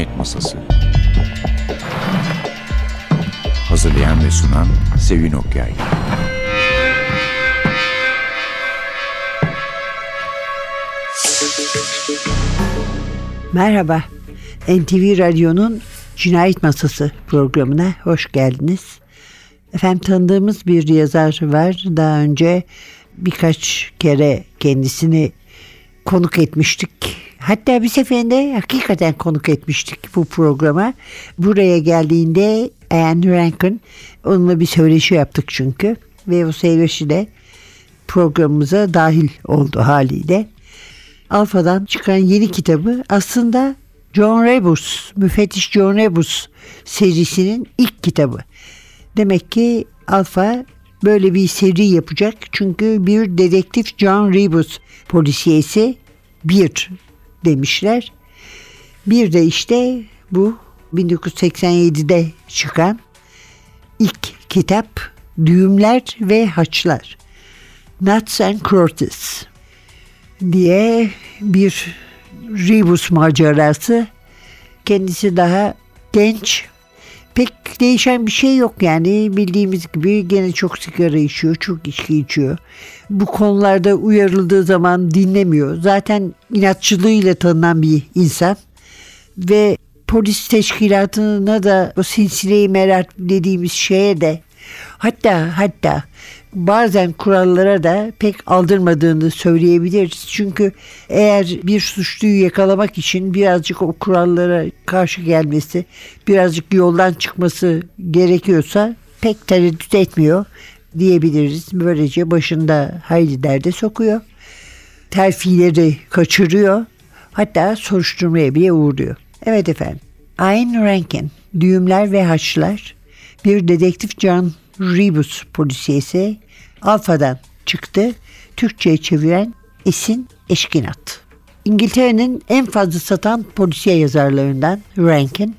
Cinayet Masası Hazırlayan ve sunan Sevin Okyay Merhaba. NTV Radyo'nun Cinayet Masası programına hoş geldiniz. Efendim tanıdığımız bir yazar var. Daha önce birkaç kere kendisini konuk etmiştik. Hatta bir seferinde hakikaten konuk etmiştik bu programa. Buraya geldiğinde Anne Rankin onunla bir söyleşi yaptık çünkü. Ve o söyleşi de programımıza dahil oldu haliyle. Alfa'dan çıkan yeni kitabı aslında John Rebus, müfettiş John Rebus serisinin ilk kitabı. Demek ki Alfa böyle bir seri yapacak. Çünkü bir dedektif John Rebus polisiyesi bir demişler. Bir de işte bu 1987'de çıkan ilk kitap Düğümler ve Haçlar. Nuts and Crottes diye bir Rebus macerası. Kendisi daha genç. Pek değişen bir şey yok yani bildiğimiz gibi gene çok sigara içiyor, çok içki içiyor. Bu konularda uyarıldığı zaman dinlemiyor. Zaten inatçılığıyla tanınan bir insan ve polis teşkilatına da o silsileyi merak dediğimiz şeye de hatta hatta bazen kurallara da pek aldırmadığını söyleyebiliriz. Çünkü eğer bir suçluyu yakalamak için birazcık o kurallara karşı gelmesi, birazcık yoldan çıkması gerekiyorsa pek tereddüt etmiyor diyebiliriz. Böylece başında hayli derde sokuyor. Terfileri kaçırıyor. Hatta soruşturmaya bile uğruyor. Evet efendim. Ayn Rankin, Düğümler ve Haçlar, bir dedektif John Rebus polisiyesi Alfa'dan çıktı. Türkçe'ye çeviren Esin Eşkinat. İngiltere'nin en fazla satan polisiye yazarlarından Rankin.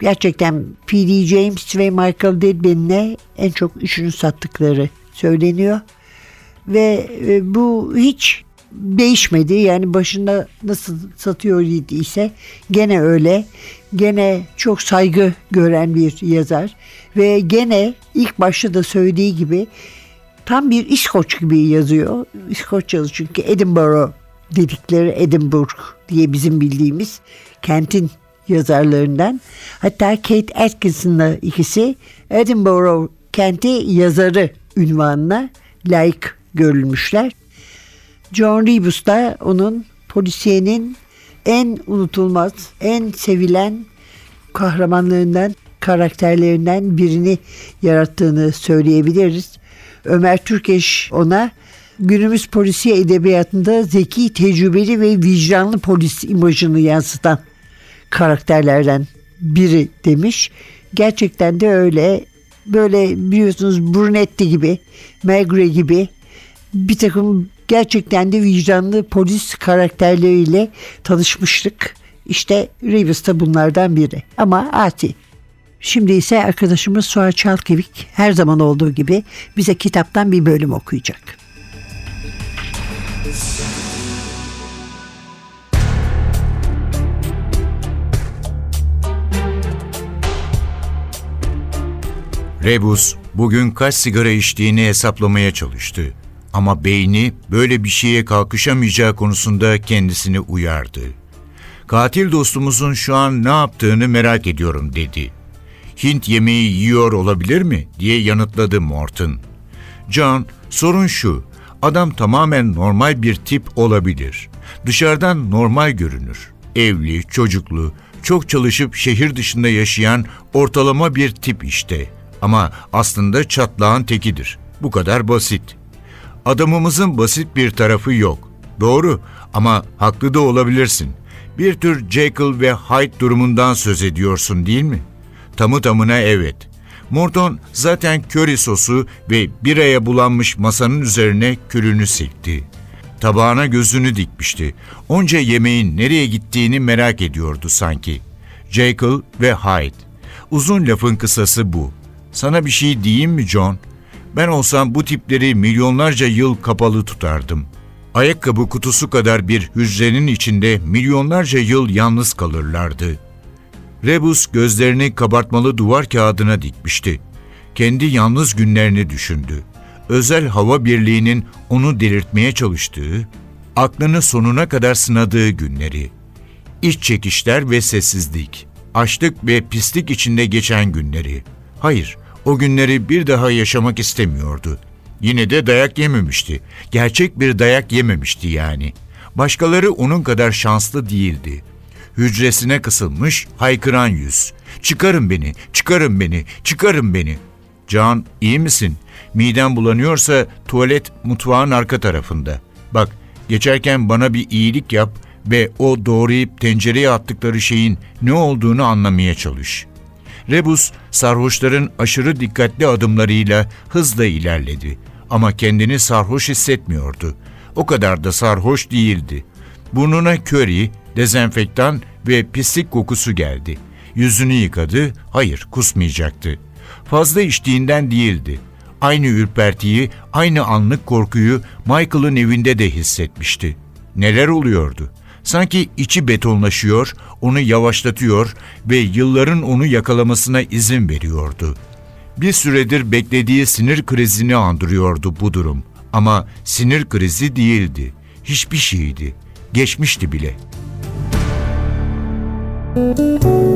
Gerçekten P.D. James ve Michael Dedben'le en çok üçünü sattıkları söyleniyor. Ve e, bu hiç değişmedi. Yani başında nasıl satıyor idiyse gene öyle. Gene çok saygı gören bir yazar. Ve gene ilk başta da söylediği gibi tam bir İskoç gibi yazıyor. İskoç yazı çünkü Edinburgh dedikleri Edinburgh diye bizim bildiğimiz kentin yazarlarından. Hatta Kate Atkinson'la ikisi Edinburgh kenti yazarı ünvanına layık görülmüşler. John Rebus da onun polisiyenin en unutulmaz, en sevilen kahramanlarından, karakterlerinden birini yarattığını söyleyebiliriz. Ömer Türkeş ona günümüz polisiye edebiyatında zeki, tecrübeli ve vicdanlı polis imajını yansıtan karakterlerden biri demiş. Gerçekten de öyle. Böyle biliyorsunuz Brunetti gibi, Megre gibi bir takım gerçekten de vicdanlı polis karakterleriyle tanışmıştık. İşte Reeves de bunlardan biri. Ama Ati. Şimdi ise arkadaşımız Suat Çalkevik her zaman olduğu gibi bize kitaptan bir bölüm okuyacak. Rebus bugün kaç sigara içtiğini hesaplamaya çalıştı. Ama beyni böyle bir şeye kalkışamayacağı konusunda kendisini uyardı. Katil dostumuzun şu an ne yaptığını merak ediyorum dedi. Hint yemeği yiyor olabilir mi diye yanıtladı Morton. John, sorun şu, adam tamamen normal bir tip olabilir. Dışarıdan normal görünür. Evli, çocuklu, çok çalışıp şehir dışında yaşayan ortalama bir tip işte. Ama aslında çatlağın tekidir. Bu kadar basit. Adamımızın basit bir tarafı yok. Doğru ama haklı da olabilirsin. Bir tür Jekyll ve Hyde durumundan söz ediyorsun değil mi? Tamı tamına evet. Morton zaten köri sosu ve biraya bulanmış masanın üzerine külünü silkti. Tabağına gözünü dikmişti. Onca yemeğin nereye gittiğini merak ediyordu sanki. Jekyll ve Hyde. Uzun lafın kısası bu. Sana bir şey diyeyim mi John? Ben olsam bu tipleri milyonlarca yıl kapalı tutardım. Ayakkabı kutusu kadar bir hücrenin içinde milyonlarca yıl yalnız kalırlardı. Rebus gözlerini kabartmalı duvar kağıdına dikmişti. Kendi yalnız günlerini düşündü. Özel hava birliğinin onu delirtmeye çalıştığı, aklını sonuna kadar sınadığı günleri. İç çekişler ve sessizlik, açlık ve pislik içinde geçen günleri. Hayır, o günleri bir daha yaşamak istemiyordu. Yine de dayak yememişti. Gerçek bir dayak yememişti yani. Başkaları onun kadar şanslı değildi. Hücresine kısılmış, haykıran yüz. Çıkarın beni, çıkarın beni, çıkarın beni. Can, iyi misin? Miden bulanıyorsa tuvalet mutfağın arka tarafında. Bak, geçerken bana bir iyilik yap ve o doğrayıp tencereye attıkları şeyin ne olduğunu anlamaya çalış. Rebus, sarhoşların aşırı dikkatli adımlarıyla hızla ilerledi. Ama kendini sarhoş hissetmiyordu. O kadar da sarhoş değildi. Burnuna köri, dezenfektan ve pislik kokusu geldi. Yüzünü yıkadı, hayır kusmayacaktı. Fazla içtiğinden değildi. Aynı ürpertiyi, aynı anlık korkuyu Michael'ın evinde de hissetmişti. Neler oluyordu? Sanki içi betonlaşıyor, onu yavaşlatıyor ve yılların onu yakalamasına izin veriyordu. Bir süredir beklediği sinir krizini andırıyordu bu durum. Ama sinir krizi değildi. Hiçbir şeydi. Geçmişti bile. talking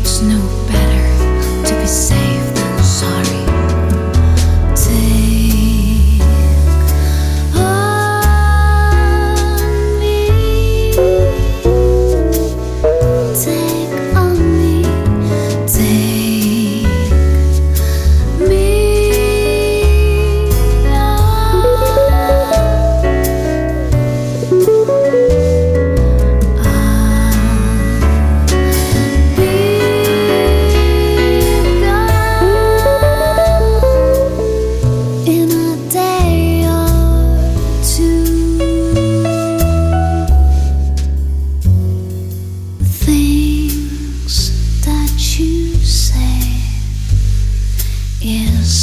It's no better to be safe than sorry.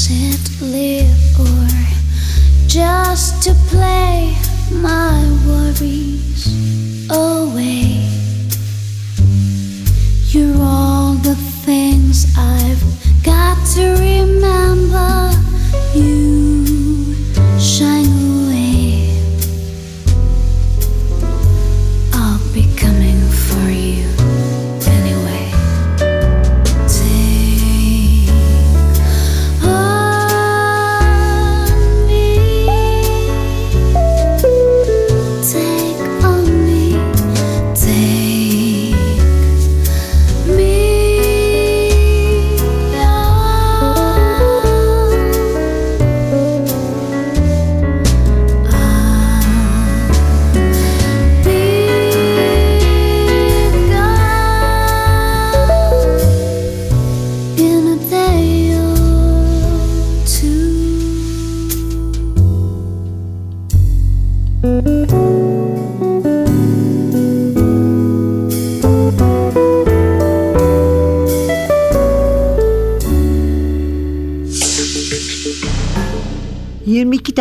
Is live or just to play my worries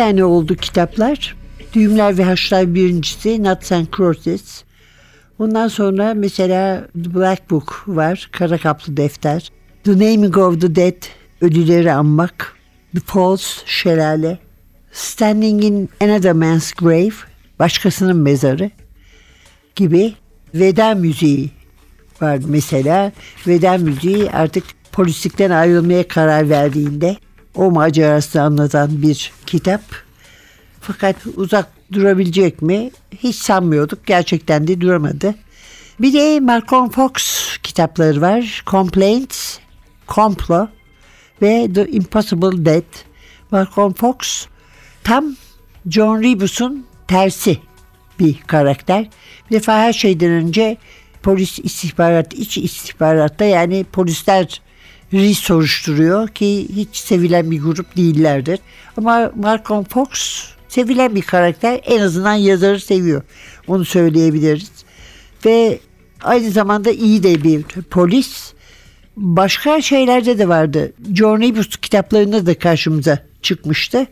tane oldu kitaplar. Düğümler ve Haçlar birincisi, Nuts and Crosses. Ondan sonra mesela The Black Book var, Kara Kaplı Defter. The Naming of the Dead, Ölüleri Anmak. The Falls, Şelale. Standing in Another Man's Grave, Başkasının Mezarı gibi veda müziği var mesela. Veda müziği artık polislikten ayrılmaya karar verdiğinde o macerasını anlatan bir kitap. Fakat uzak durabilecek mi? Hiç sanmıyorduk. Gerçekten de duramadı. Bir de Malcolm Fox kitapları var. Complaints, Komplo ve The Impossible Death. Malcolm Fox tam John Rebus'un tersi bir karakter. Bir defa her şeyden önce polis istihbarat, iç istihbaratta yani polisler soruşturuyor ki hiç sevilen bir grup değillerdir. Ama Malcolm Fox sevilen bir karakter en azından yazarı seviyor. Onu söyleyebiliriz. Ve aynı zamanda iyi de bir polis. Başka şeylerde de vardı. John Rebus kitaplarında da karşımıza çıkmıştı.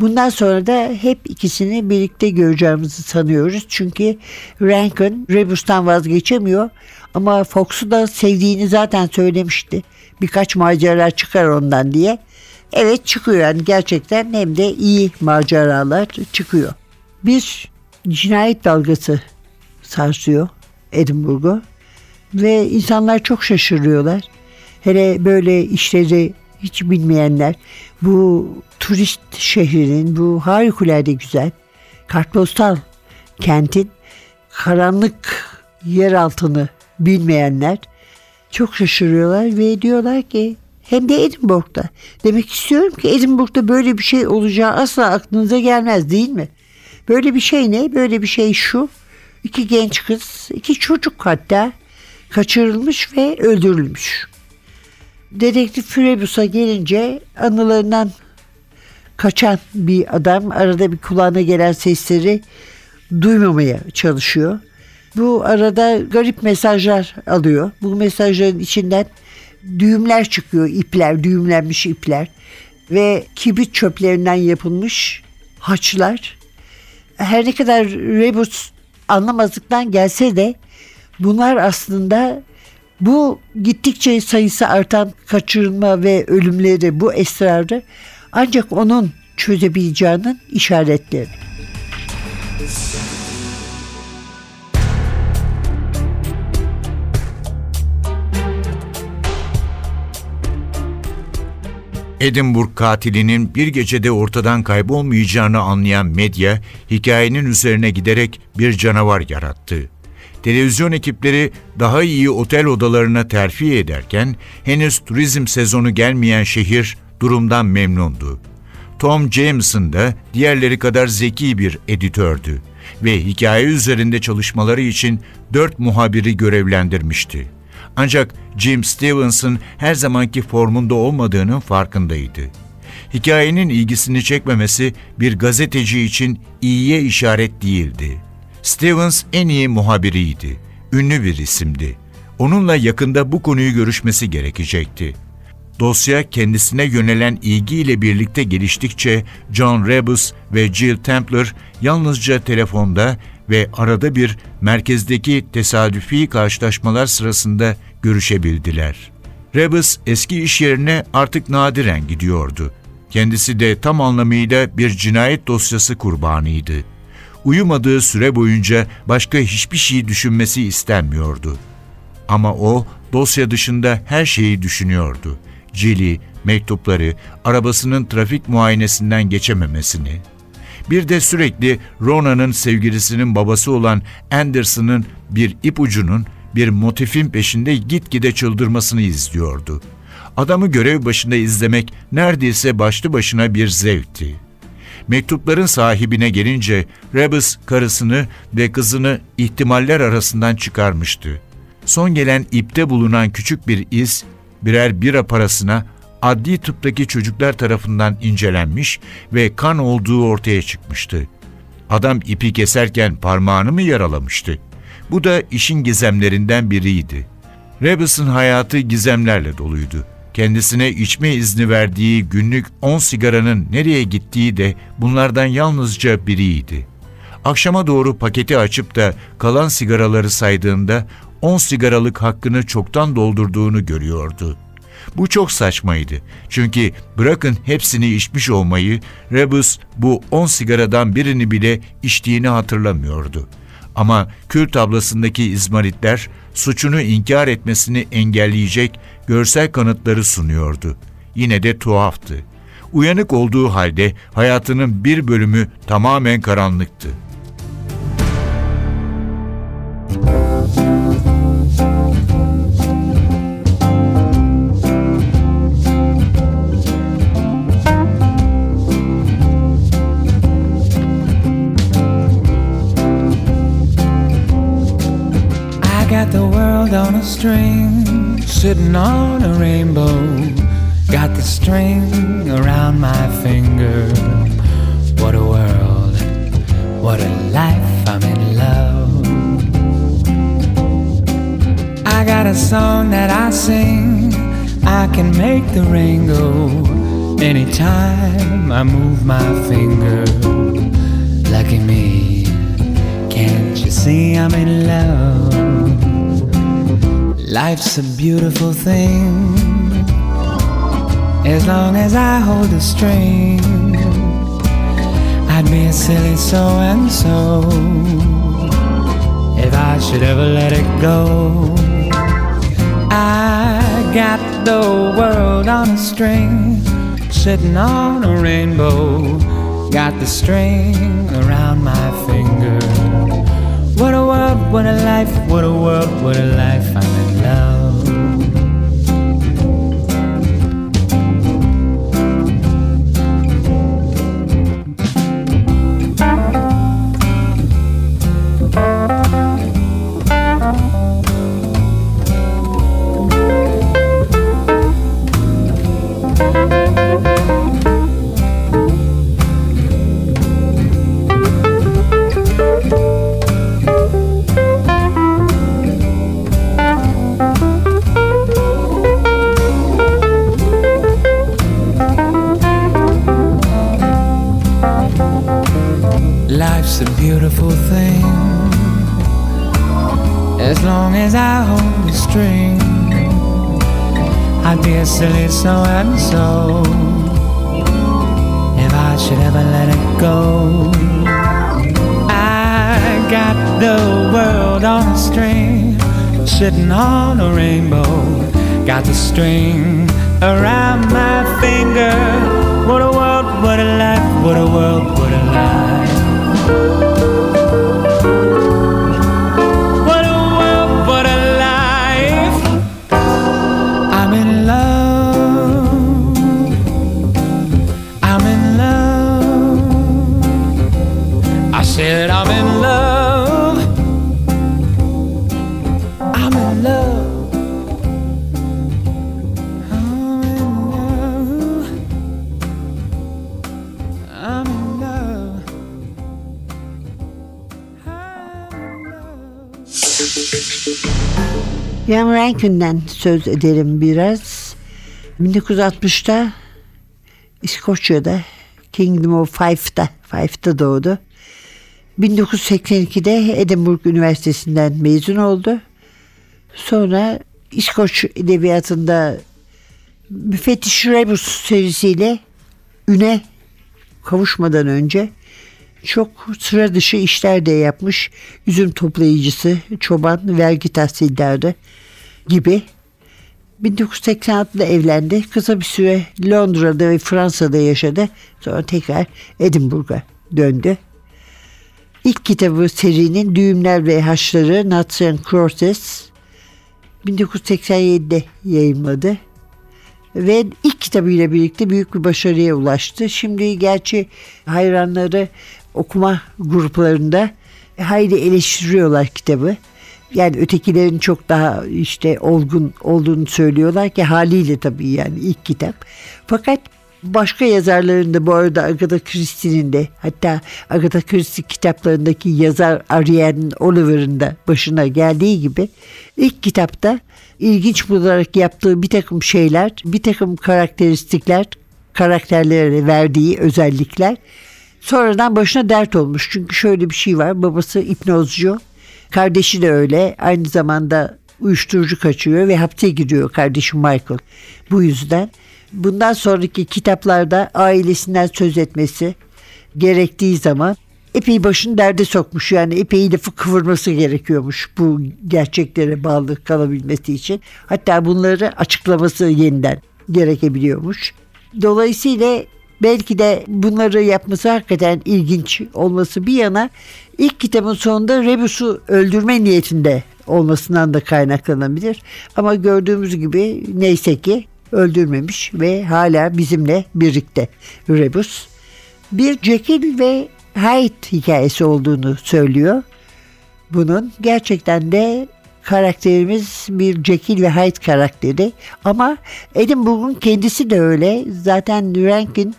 Bundan sonra da hep ikisini birlikte göreceğimizi sanıyoruz. Çünkü Rankin Rebus'tan vazgeçemiyor. Ama Fox'u da sevdiğini zaten söylemişti. Birkaç macera çıkar ondan diye. Evet çıkıyor yani gerçekten hem de iyi maceralar çıkıyor. Bir cinayet dalgası sarsıyor Edinburgh'u ve insanlar çok şaşırıyorlar. Hele böyle işleri hiç bilmeyenler bu turist şehrinin bu harikulade güzel kartpostal kentin karanlık yer altını bilmeyenler çok şaşırıyorlar ve diyorlar ki hem de Edinburgh'da. Demek istiyorum ki Edinburgh'da böyle bir şey olacağı asla aklınıza gelmez değil mi? Böyle bir şey ne? Böyle bir şey şu. İki genç kız, iki çocuk hatta kaçırılmış ve öldürülmüş. Dedektif Fürebus'a gelince anılarından kaçan bir adam arada bir kulağına gelen sesleri duymamaya çalışıyor. Bu arada garip mesajlar alıyor. Bu mesajların içinden düğümler çıkıyor, ipler, düğümlenmiş ipler ve kibrit çöplerinden yapılmış haçlar. Her ne kadar Rebus anlamazlıktan gelse de bunlar aslında bu gittikçe sayısı artan kaçırılma ve ölümleri, bu esrarı ancak onun çözebileceğinin işaretleri. Edinburgh katilinin bir gecede ortadan kaybolmayacağını anlayan medya, hikayenin üzerine giderek bir canavar yarattı. Televizyon ekipleri daha iyi otel odalarına terfi ederken henüz turizm sezonu gelmeyen şehir durumdan memnundu. Tom Jameson da diğerleri kadar zeki bir editördü ve hikaye üzerinde çalışmaları için dört muhabiri görevlendirmişti. Ancak Jim Stevenson her zamanki formunda olmadığının farkındaydı. Hikayenin ilgisini çekmemesi bir gazeteci için iyiye işaret değildi. Stevens en iyi muhabiriydi. Ünlü bir isimdi. Onunla yakında bu konuyu görüşmesi gerekecekti. Dosya kendisine yönelen ilgiyle birlikte geliştikçe John Rebus ve Jill Templer yalnızca telefonda ve arada bir merkezdeki tesadüfi karşılaşmalar sırasında görüşebildiler. Rebus eski iş yerine artık nadiren gidiyordu. Kendisi de tam anlamıyla bir cinayet dosyası kurbanıydı. Uyumadığı süre boyunca başka hiçbir şey düşünmesi istenmiyordu. Ama o dosya dışında her şeyi düşünüyordu. Cili, mektupları, arabasının trafik muayenesinden geçememesini. Bir de sürekli Rona'nın sevgilisinin babası olan Anderson'ın bir ipucunun, bir motifin peşinde gitgide çıldırmasını izliyordu. Adamı görev başında izlemek neredeyse başlı başına bir zevkti. Mektupların sahibine gelince Rebus karısını ve kızını ihtimaller arasından çıkarmıştı. Son gelen ipte bulunan küçük bir iz birer bira parasına adli tıptaki çocuklar tarafından incelenmiş ve kan olduğu ortaya çıkmıştı. Adam ipi keserken parmağını mı yaralamıştı? Bu da işin gizemlerinden biriydi. Rebus'un hayatı gizemlerle doluydu. Kendisine içme izni verdiği günlük 10 sigaranın nereye gittiği de bunlardan yalnızca biriydi. Akşama doğru paketi açıp da kalan sigaraları saydığında 10 sigaralık hakkını çoktan doldurduğunu görüyordu. Bu çok saçmaydı. Çünkü bırakın hepsini içmiş olmayı, Rebus bu 10 sigaradan birini bile içtiğini hatırlamıyordu. Ama kül tablasındaki izmaritler suçunu inkar etmesini engelleyecek görsel kanıtları sunuyordu. Yine de tuhaftı. Uyanık olduğu halde hayatının bir bölümü tamamen karanlıktı. I got the world on a string, sitting on a rainbow. Got the string around my finger. What a world, what a life, I'm in love. I got a song that I sing, I can make the rain go anytime I move my finger. Lucky me, can't you see I'm in love? Life's a beautiful thing as long as I hold the string. I'd be a silly so and so if I should ever let it go. I got the world on a string, sitting on a rainbow. Got the string around my finger. What a world, what a life, what a world, what a life, I'm in love. So and so if I should ever let it go. I got the world on a string, sitting on a rainbow. Got the string around my finger. What a world, what a life, what a world, what a life. Jan Rankin'den söz ederim biraz. 1960'ta İskoçya'da Kingdom of Fife'da, Fife'da doğdu. 1982'de Edinburgh Üniversitesi'nden mezun oldu. Sonra İskoç edebiyatında Müfettiş Rebus serisiyle üne kavuşmadan önce çok sıra dışı işler de yapmış. Üzüm toplayıcısı, çoban, vergi tahsildarı gibi. 1986'da evlendi. Kısa bir süre Londra'da ve Fransa'da yaşadı. Sonra tekrar Edinburgh'a döndü. İlk kitabı serinin Düğümler ve Haçları Nuts and Crosses 1987'de yayımladı. Ve ilk kitabıyla birlikte büyük bir başarıya ulaştı. Şimdi gerçi hayranları okuma gruplarında hayli eleştiriyorlar kitabı. Yani ötekilerin çok daha işte olgun olduğunu söylüyorlar ki haliyle tabii yani ilk kitap. Fakat Başka yazarların da bu arada Agatha Christie'nin de hatta Agatha Christie kitaplarındaki yazar Ariane Oliver'ın da başına geldiği gibi ilk kitapta ilginç bularak yaptığı bir takım şeyler, bir takım karakteristikler, karakterlere verdiği özellikler sonradan başına dert olmuş. Çünkü şöyle bir şey var. Babası hipnozcu, kardeşi de öyle. Aynı zamanda uyuşturucu kaçıyor ve hapse giriyor kardeşim Michael. Bu yüzden bundan sonraki kitaplarda ailesinden söz etmesi gerektiği zaman epey başını derde sokmuş. Yani epey lafı kıvırması gerekiyormuş bu gerçeklere bağlı kalabilmesi için. Hatta bunları açıklaması yeniden gerekebiliyormuş. Dolayısıyla belki de bunları yapması hakikaten ilginç olması bir yana ilk kitabın sonunda Rebus'u öldürme niyetinde olmasından da kaynaklanabilir. Ama gördüğümüz gibi neyse ki öldürmemiş ve hala bizimle birlikte Rebus. Bir Jekyll ve Hyde hikayesi olduğunu söylüyor. Bunun gerçekten de karakterimiz bir Jekyll ve Hyde karakteri ama Edinburgh'un kendisi de öyle. Zaten Rankin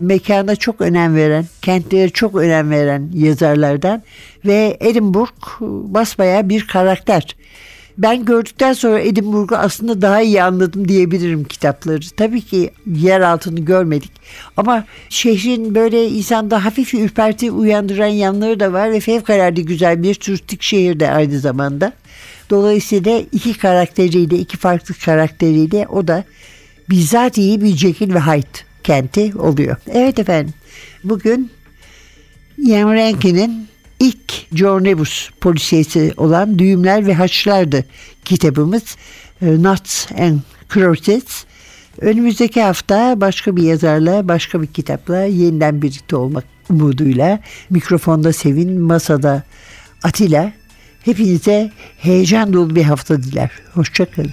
mekana çok önem veren, kentlere çok önem veren yazarlardan ve Edinburgh basbaya bir karakter. Ben gördükten sonra Edinburgh'u aslında daha iyi anladım diyebilirim kitapları. Tabii ki yer altını görmedik ama şehrin böyle insanda hafif ürperti uyandıran yanları da var ve fevkalade güzel bir turistik şehir de aynı zamanda. Dolayısıyla iki karakteriyle, iki farklı karakteriyle o da bizatihi bir Jekyll ve Hyde kenti oluyor. Evet efendim. Bugün Ian Rankin'in ilk John Rebus polisiyesi olan Düğümler ve Haçlardı kitabımız e, Nuts and Crosses. Önümüzdeki hafta başka bir yazarla, başka bir kitapla yeniden birlikte olmak umuduyla mikrofonda Sevin, masada Atilla. Hepinize heyecan dolu bir hafta diler. Hoşçakalın.